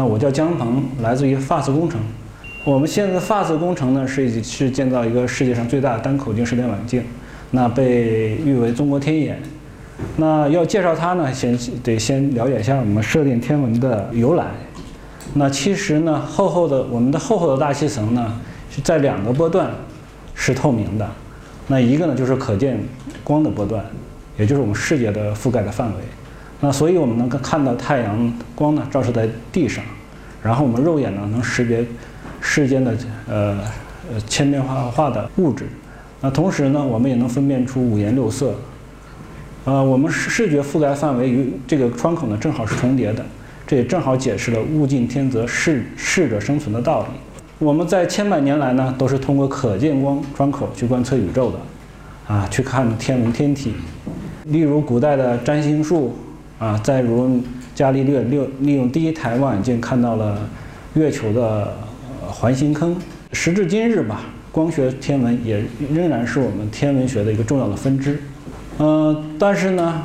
那我叫姜鹏，来自于 FAST 工程。我们现在的 FAST 工程呢，是是建造一个世界上最大的单口径射电望远镜，那被誉为中国天眼。那要介绍它呢，先得先了解一下我们射电天文的由来。那其实呢，厚厚的我们的厚厚的大气层呢，是在两个波段是透明的。那一个呢，就是可见光的波段，也就是我们视野的覆盖的范围。那所以我们能够看到太阳光呢照射在地上，然后我们肉眼呢能识别世间的呃呃千变万化的物质。那同时呢，我们也能分辨出五颜六色。呃，我们视视觉覆盖范围与这个窗口呢正好是重叠的，这也正好解释了物竞天择、适适者生存的道理。我们在千百年来呢都是通过可见光窗口去观测宇宙的，啊，去看天文天体。例如古代的占星术。啊，再如伽利略利利用第一台望远镜看到了月球的环形坑。时至今日吧，光学天文也仍然是我们天文学的一个重要的分支。嗯，但是呢，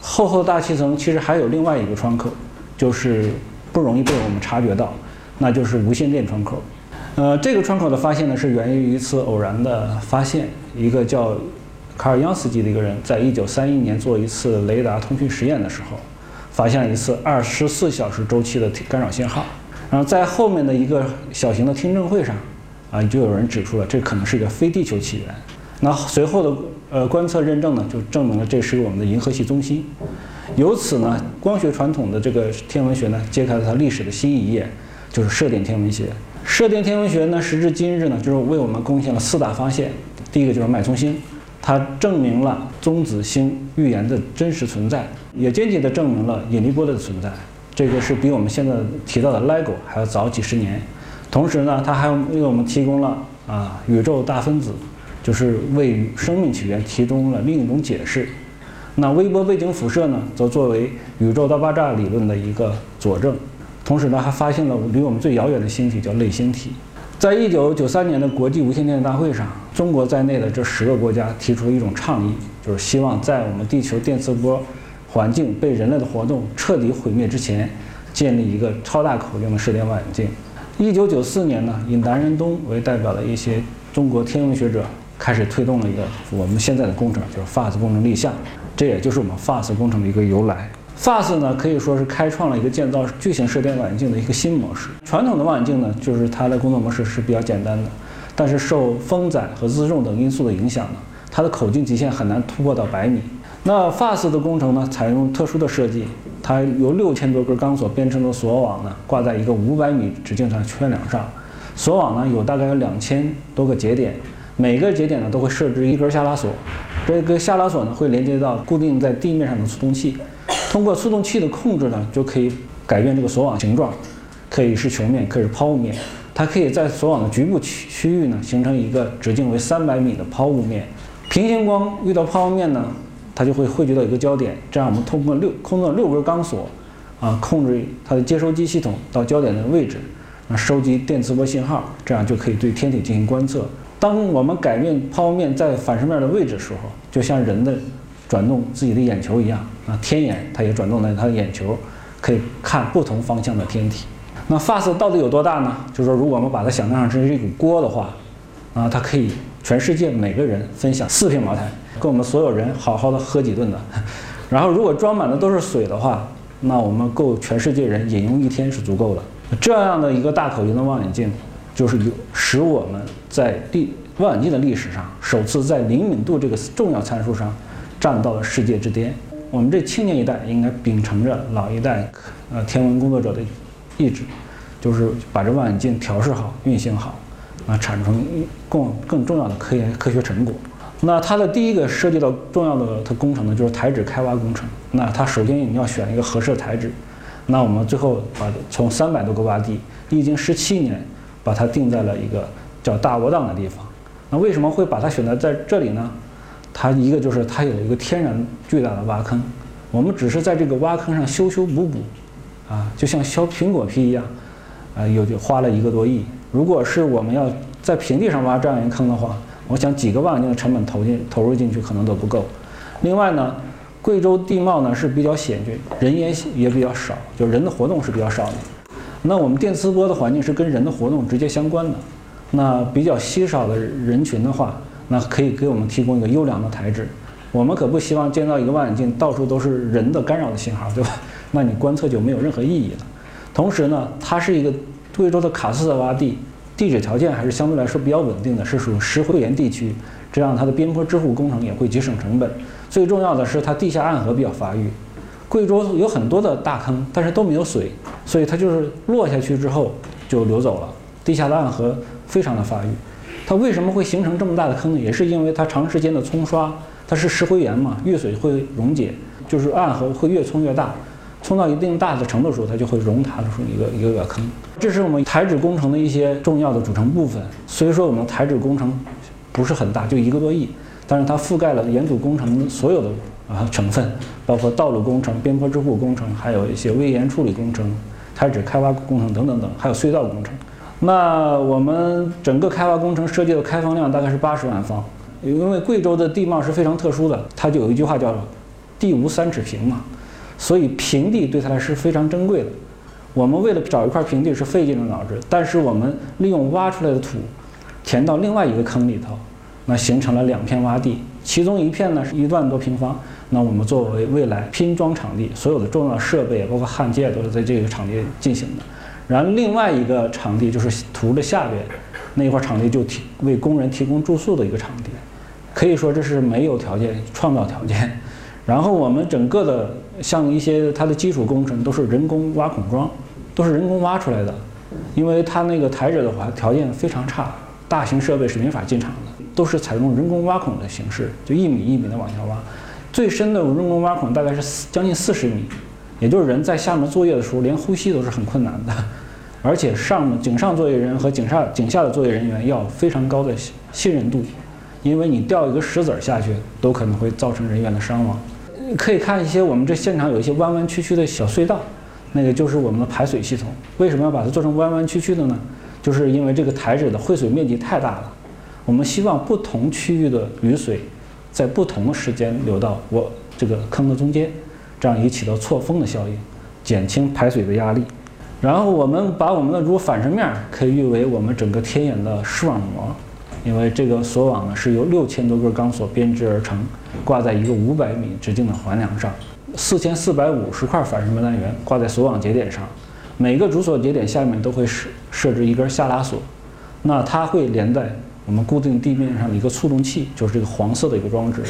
厚厚大气层其实还有另外一个窗口，就是不容易被我们察觉到，那就是无线电窗口。呃，这个窗口的发现呢，是源于一次偶然的发现，一个叫。卡尔央斯基的一个人，在一九三一年做一次雷达通讯实验的时候，发现了一次二十四小时周期的干扰信号。然后在后面的一个小型的听证会上，啊，就有人指出了这可能是一个非地球起源。那随后的呃观测认证呢，就证明了这是我们的银河系中心。由此呢，光学传统的这个天文学呢，揭开了它历史的新一页，就是射电天文学。射电天文学呢，时至今日呢，就是为我们贡献了四大发现。第一个就是脉冲星。它证明了中子星预言的真实存在，也间接地证明了引力波的存在。这个是比我们现在提到的 LIGO 还要早几十年。同时呢，它还为我们提供了啊宇宙大分子，就是为生命起源提供了另一种解释。那微波背景辐射呢，则作为宇宙大爆炸理论的一个佐证。同时呢，还发现了离我们最遥远的星体叫类星体。在一九九三年的国际无线电大会上，中国在内的这十个国家提出了一种倡议，就是希望在我们地球电磁波环境被人类的活动彻底毁灭之前，建立一个超大口径的射电望远镜。一九九四年呢，以南仁东为代表的一些中国天文学者开始推动了一个我们现在的工程，就是 FAST 工程立项，这也就是我们 FAST 工程的一个由来。FAST 呢，可以说是开创了一个建造巨型射电望远镜的一个新模式。传统的望远镜呢，就是它的工作模式是比较简单的，但是受风载和自重等因素的影响呢，它的口径极限很难突破到百米。那 FAST 的工程呢，采用特殊的设计，它由六千多根钢索编成的索网呢，挂在一个五百米直径的圈梁上。索网呢，有大概有两千多个节点，每个节点呢都会设置一根下拉锁，这个下拉锁呢会连接到固定在地面上的速动器。通过速动器的控制呢，就可以改变这个索网形状，可以是球面，可以是抛物面。它可以在所网的局部区区域呢，形成一个直径为三百米的抛物面。平行光遇到抛物面呢，它就会汇聚到一个焦点。这样我们通过六通过六根钢索，啊，控制它的接收机系统到焦点的位置，啊，收集电磁波信号，这样就可以对天体进行观测。当我们改变抛物面在反射面的位置的时候，就像人的。转动自己的眼球一样啊，天眼它也转动了它的眼球，可以看不同方向的天体。那 FAST 到底有多大呢？就是说，如果我们把它想象成是一股锅的话，啊，它可以全世界每个人分享四瓶茅台，跟我们所有人好好的喝几顿的。然后，如果装满的都是水的话，那我们够全世界人饮用一天是足够的。这样的一个大口径的望远镜，就是有使我们在历望远镜的历史上首次在灵敏度这个重要参数上。站到了世界之巅。我们这青年一代应该秉承着老一代呃天文工作者的意志，就是把这望远镜调试好、运行好，啊，产出更更重要的科研科学成果。那它的第一个涉及到重要的它工程呢，就是台址开挖工程。那它首先你要选一个合适的台址。那我们最后把从三百多个洼地，历经十七年，把它定在了一个叫大窝凼的地方。那为什么会把它选择在这里呢？它一个就是它有一个天然巨大的挖坑，我们只是在这个挖坑上修修补补，啊，就像削苹果皮一样，啊，有就花了一个多亿。如果是我们要在平地上挖这样一个坑的话，我想几个望远镜的成本投进投入进去可能都不够。另外呢，贵州地貌呢是比较险峻，人烟也比较少，就人的活动是比较少的。那我们电磁波的环境是跟人的活动直接相关的。那比较稀少的人群的话，那可以给我们提供一个优良的台址。我们可不希望建造一个望远镜到处都是人的干扰的信号，对吧？那你观测就没有任何意义了。同时呢，它是一个贵州的喀斯特洼地，地质条件还是相对来说比较稳定的，是属于石灰岩地区，这样它的边坡支护工程也会节省成本。最重要的是它地下暗河比较发育。贵州有很多的大坑，但是都没有水，所以它就是落下去之后就流走了。地下的暗河非常的发育。它为什么会形成这么大的坑呢？也是因为它长时间的冲刷，它是石灰岩嘛，遇水会溶解，就是暗河会越冲越大，冲到一定大的程度的时候，它就会溶塌出一个一个个坑。这是我们台址工程的一些重要的组成部分。所以说我们台址工程不是很大，就一个多亿，但是它覆盖了岩土工程所有的。啊，成分包括道路工程、边坡支护工程，还有一些危岩处理工程、台址开挖工程等等等，还有隧道工程。那我们整个开挖工程设计的开放量大概是八十万方，因为贵州的地貌是非常特殊的，它就有一句话叫“地无三尺平”嘛，所以平地对它来说是非常珍贵的。我们为了找一块平地是费尽了脑汁，但是我们利用挖出来的土填到另外一个坑里头，那形成了两片洼地，其中一片呢是一万多平方。那我们作为未来拼装场地，所有的重要设备包括焊接都是在这个场地进行的。然后另外一个场地就是图的下边那一块场地，就提为工人提供住宿的一个场地，可以说这是没有条件创造条件。然后我们整个的像一些它的基础工程都是人工挖孔桩，都是人工挖出来的，因为它那个台址的话条件非常差，大型设备是没法进场的，都是采用人工挖孔的形式，就一米一米的往下挖。最深的人工挖孔大概是四将近四十米，也就是人在下面作业的时候，连呼吸都是很困难的。而且上井上作业人和井下井下的作业人员要非常高的信任度，因为你掉一个石子儿下去，都可能会造成人员的伤亡。可以看一些我们这现场有一些弯弯曲曲的小隧道，那个就是我们的排水系统。为什么要把它做成弯弯曲曲的呢？就是因为这个台址的汇水面积太大了，我们希望不同区域的雨水。在不同的时间流到我这个坑的中间，这样也起到错峰的效应，减轻排水的压力。然后我们把我们的如反射面可以誉为我们整个天眼的视网膜，因为这个锁网呢是由六千多根钢索编织而成，挂在一个五百米直径的环梁上，四千四百五十块反射面单元挂在锁网节点上，每个主锁节点下面都会设设置一根下拉锁，那它会连在。我们固定地面上的一个触动器，就是这个黄色的一个装置。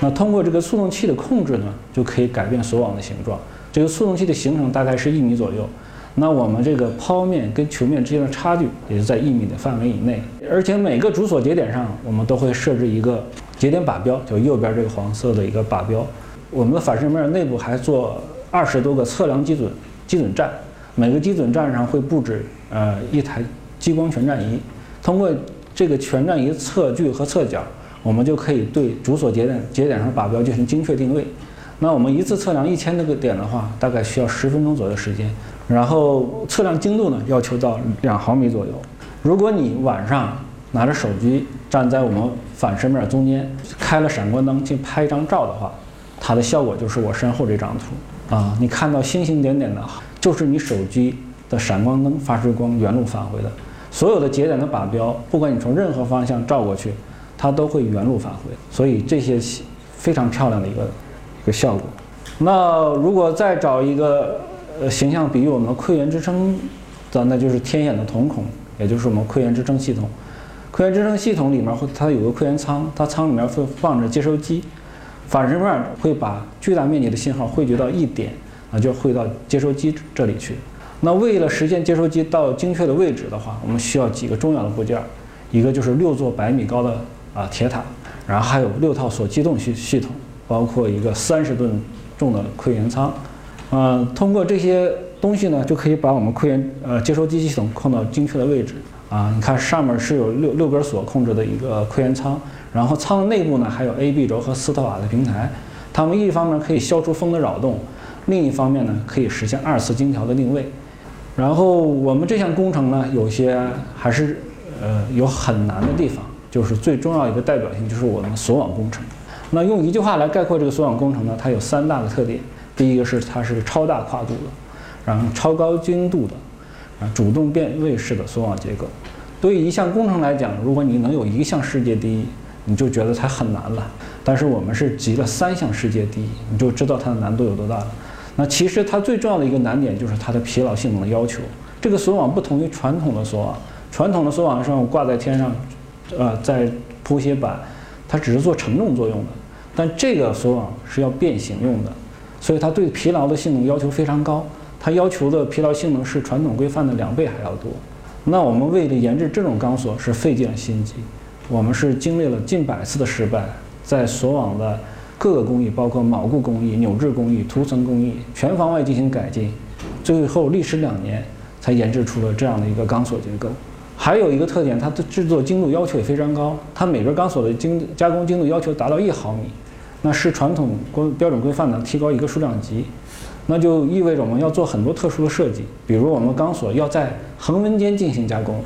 那通过这个触动器的控制呢，就可以改变锁网的形状。这个触动器的行程大概是一米左右。那我们这个抛面跟球面之间的差距也是在一米的范围以内。而且每个主锁节点上，我们都会设置一个节点靶标，就右边这个黄色的一个靶标。我们的反射面内部还做二十多个测量基准基准站，每个基准站上会布置呃一台激光全站仪，通过。这个全站仪测距和测角，我们就可以对主锁节点节点上的靶标进行精确定位。那我们一次测量一千多个点的话，大概需要十分钟左右时间。然后测量精度呢，要求到两毫米左右。如果你晚上拿着手机站在我们反射面中间，开了闪光灯去拍一张照的话，它的效果就是我身后这张图啊。你看到星星点点的，就是你手机的闪光灯发出光原路返回的。所有的节点的靶标，不管你从任何方向照过去，它都会原路返回，所以这些非常漂亮的一个一个效果。那如果再找一个呃形象比喻我们的窥源支撑的，那就是天眼的瞳孔，也就是我们窥源支撑系统。窥源支撑系统里面会它有个窥源舱，它舱里面会放着接收机，反射面会把巨大面积的信号汇聚到一点，啊，就汇到接收机这里去。那为了实现接收机到精确的位置的话，我们需要几个重要的部件，一个就是六座百米高的啊铁塔，然后还有六套锁机动系系统，包括一个三十吨重的窥源舱，嗯，通过这些东西呢，就可以把我们窥源呃接收机系统控到精确的位置啊。你看上面是有六六根锁控制的一个窥源舱，然后舱的内部呢还有 A、B 轴和斯特瓦的平台，它们一方面可以消除风的扰动，另一方面呢可以实现二次精调的定位。然后我们这项工程呢，有些还是呃有很难的地方，就是最重要一个代表性就是我们锁网工程。那用一句话来概括这个锁网工程呢，它有三大的特点：第一个是它是超大跨度的，然后超高精度的，啊主动变位式的锁网结构。对于一项工程来讲，如果你能有一项世界第一，你就觉得它很难了。但是我们是集了三项世界第一，你就知道它的难度有多大了。那其实它最重要的一个难点就是它的疲劳性能的要求。这个锁网不同于传统的锁网，传统的锁网上挂在天上，呃，在铺些板，它只是做承重作用的。但这个锁网是要变形用的，所以它对疲劳的性能要求非常高，它要求的疲劳性能是传统规范的两倍还要多。那我们为了研制这种钢索是费尽了心机，我们是经历了近百次的失败，在索网的各个工艺，包括铆固工艺、扭制工艺、涂层工艺，全方位进行改进，最后历时两年才研制出了这样的一个钢索结构。还有一个特点，它的制作精度要求也非常高，它每根钢索的精加工精度要求达到一毫米，那是传统规标准规范的提高一个数量级。那就意味着我们要做很多特殊的设计，比如我们钢索要在恒温间进行加工，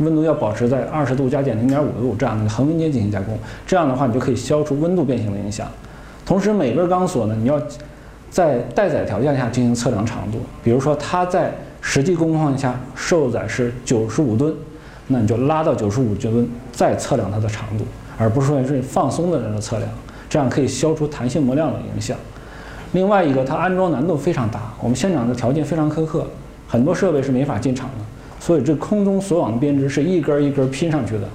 温度要保持在二十度加减零点五度这样的恒温间进行加工，这样的话你就可以消除温度变形的影响。同时，每根钢索呢，你要在待载条件下进行测量长度，比如说它在实际工况下受载是九十五吨，那你就拉到九十五吨再测量它的长度，而不是说是放松的人的测量，这样可以消除弹性模量的影响。另外一个，它安装难度非常大，我们现场的条件非常苛刻，很多设备是没法进场的，所以这空中锁网的编织是一根一根拼上去的，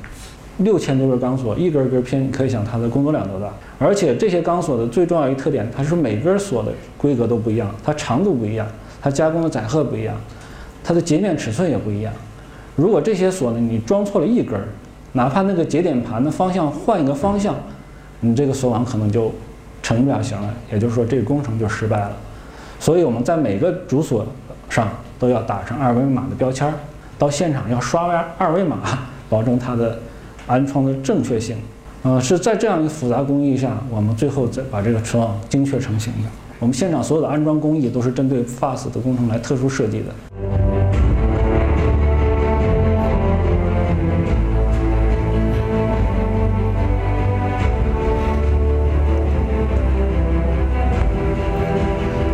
六千多根钢索一根根拼，可以想它的工作量多大。而且这些钢索的最重要一特点，它是每根锁的规格都不一样，它长度不一样，它加工的载荷不一样，它的截面尺寸也不一样。如果这些锁呢，你装错了一根，哪怕那个节点盘的方向换一个方向，你这个锁网可能就。成不了型了，也就是说这个工程就失败了。所以我们在每个主锁上都要打上二维码的标签，到现场要刷完二维码，保证它的安装的正确性。呃，是在这样一个复杂工艺下，我们最后再把这个车网精确成型的。我们现场所有的安装工艺都是针对 FAST 的工程来特殊设计的。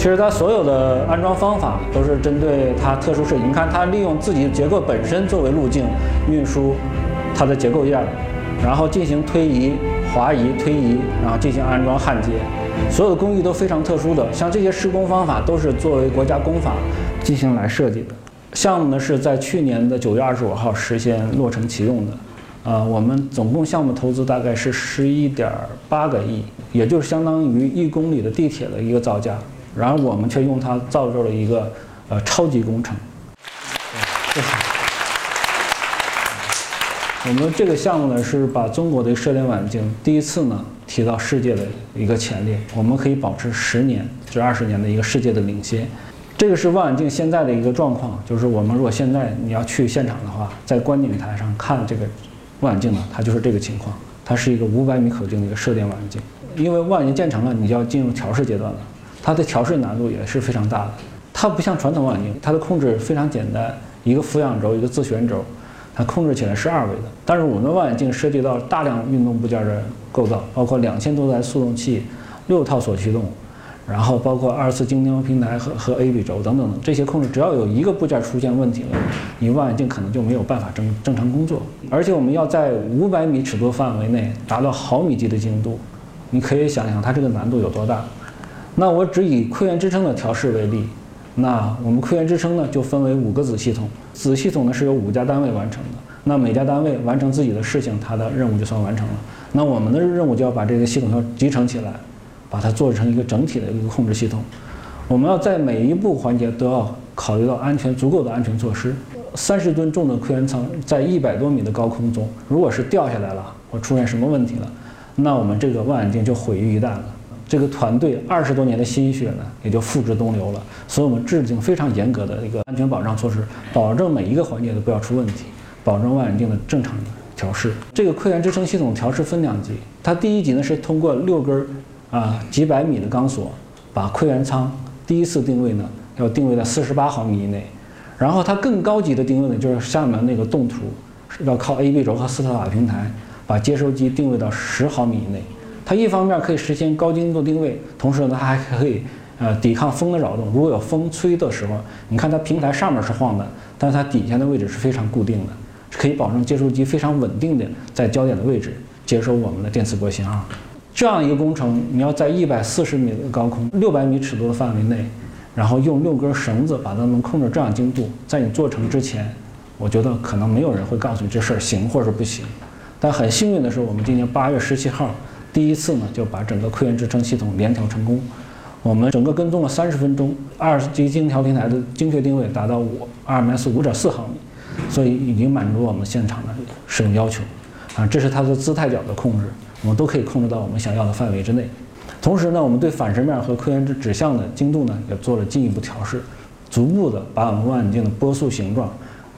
实它所有的安装方法都是针对它特殊设计。你看，它利用自己结构本身作为路径运输它的结构件，然后进行推移、滑移、推移，然后进行安装焊接。所有的工艺都非常特殊的，像这些施工方法都是作为国家工法进行来设计的。项目呢是在去年的九月二十五号实现落成启用的。呃，我们总共项目投资大概是十一点八个亿，也就是相当于一公里的地铁的一个造价。然而我们却用它造就了一个呃超级工程。我们这个项目呢是把中国的射电望远镜第一次呢提到世界的一个前列，我们可以保持十年至二十年的一个世界的领先。这个是望远镜现在的一个状况，就是我们如果现在你要去现场的话，在观景台上看这个望远镜呢，它就是这个情况，它是一个五百米口径的一个射电望远镜。因为望远镜建成了，你就要进入调试阶段了。它的调试难度也是非常大的，它不像传统望远镜，它的控制非常简单，一个俯仰轴，一个自旋轴，它控制起来是二维的。但是我们的望远镜涉及到大量运动部件的构造，包括两千多台速动器，六套锁驱动，然后包括二次精雕平台和和 A B 轴等等的这些控制，只要有一个部件出现问题了，你望远镜可能就没有办法正正常工作。而且我们要在五百米尺度范围内达到毫米级的精度，你可以想想它这个难度有多大。那我只以馈源支撑的调试为例，那我们馈源支撑呢就分为五个子系统，子系统呢是由五家单位完成的，那每家单位完成自己的事情，它的任务就算完成了。那我们的任务就要把这个系统要集成起来，把它做成一个整体的一个控制系统。我们要在每一步环节都要考虑到安全足够的安全措施。三十吨重的馈源舱在一百多米的高空中，如果是掉下来了或出现什么问题了，那我们这个望远镜就毁于一旦了。这个团队二十多年的心血呢，也就付之东流了。所以我们制定非常严格的一个安全保障措施，保证每一个环节都不要出问题，保证望远镜的正常调试。这个馈源支撑系统调试分两级，它第一级呢是通过六根啊几百米的钢索，把馈源舱第一次定位呢要定位在四十八毫米以内，然后它更高级的定位呢就是下面那个动图，要靠 A B 轴和斯特法平台把接收机定位到十毫米以内。它一方面可以实现高精度定位，同时呢，它还可以呃抵抗风的扰动。如果有风吹的时候，你看它平台上面是晃的，但是它底下的位置是非常固定的，是可以保证接收机非常稳定的在焦点的位置接收我们的电磁波信号。这样一个工程，你要在一百四十米的高空、六百米尺度的范围内，然后用六根绳子把它们控制这样精度，在你做成之前，我觉得可能没有人会告诉你这事儿行或者不行。但很幸运的是，我们今年八月十七号第一次呢就把整个科研支撑系统联调成功。我们整个跟踪了三十分钟，二十级精调平台的精确定位达到五 RMS 五点四毫米，所以已经满足我们现场的使用要求。啊，这是它的姿态角的控制，我们都可以控制到我们想要的范围之内。同时呢，我们对反射面和科研指指向的精度呢也做了进一步调试，逐步的把我们望远镜的波束形状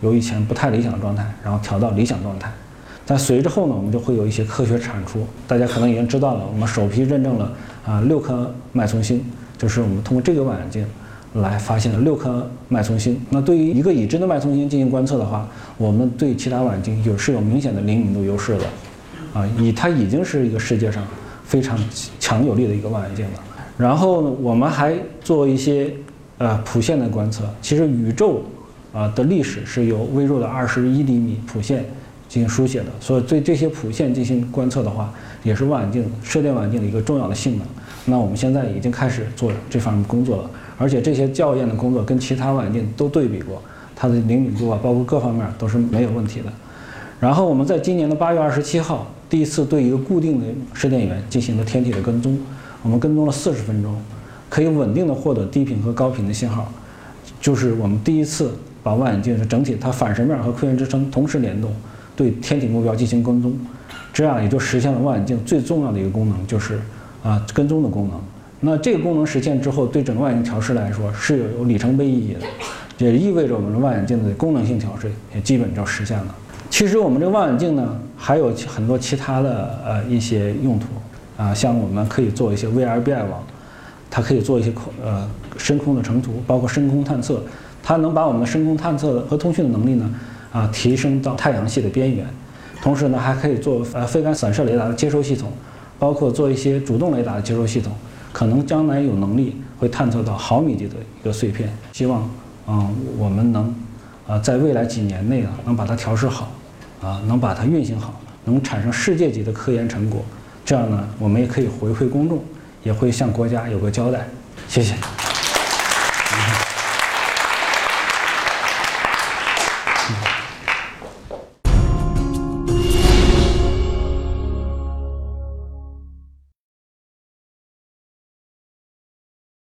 由以前不太理想的状态，然后调到理想状态。但随之后呢，我们就会有一些科学产出，大家可能已经知道了，我们首批认证了。啊，六颗脉冲星，就是我们通过这个望远镜来发现了六颗脉冲星。那对于一个已知的脉冲星进行观测的话，我们对其他望远镜有是有明显的灵敏度优势的。啊，以它已经是一个世界上非常强有力的一个望远镜了。然后呢，我们还做一些呃谱线的观测。其实宇宙啊的历史是由微弱的二十一厘米谱线进行书写的，所以对这些谱线进行观测的话。也是望远镜射电望远镜的一个重要的性能。那我们现在已经开始做这方面工作了，而且这些校验的工作跟其他望远镜都对比过，它的灵敏度啊，包括各方面都是没有问题的。然后我们在今年的八月二十七号，第一次对一个固定的射电源进行了天体的跟踪，我们跟踪了四十分钟，可以稳定的获得低频和高频的信号，就是我们第一次把望远镜的整体它反射面和科研支撑同时联动，对天体目标进行跟踪。这样也就实现了望远镜最重要的一个功能，就是啊跟踪的功能。那这个功能实现之后，对整个望远镜调试来说是有有里程碑意义的，也意味着我们的望远镜的功能性调试也基本就实现了。其实我们这个望远镜呢，还有很多其他的呃一些用途啊，像我们可以做一些 VRBI 网，它可以做一些空呃深空的成图，包括深空探测，它能把我们的深空探测和通讯的能力呢啊提升到太阳系的边缘。同时呢，还可以做呃非干散射雷达的接收系统，包括做一些主动雷达的接收系统，可能将来有能力会探测到毫米级的一个碎片。希望，嗯，我们能，啊，在未来几年内啊，能把它调试好，啊，能把它运行好，能产生世界级的科研成果。这样呢，我们也可以回馈公众，也会向国家有个交代。谢谢。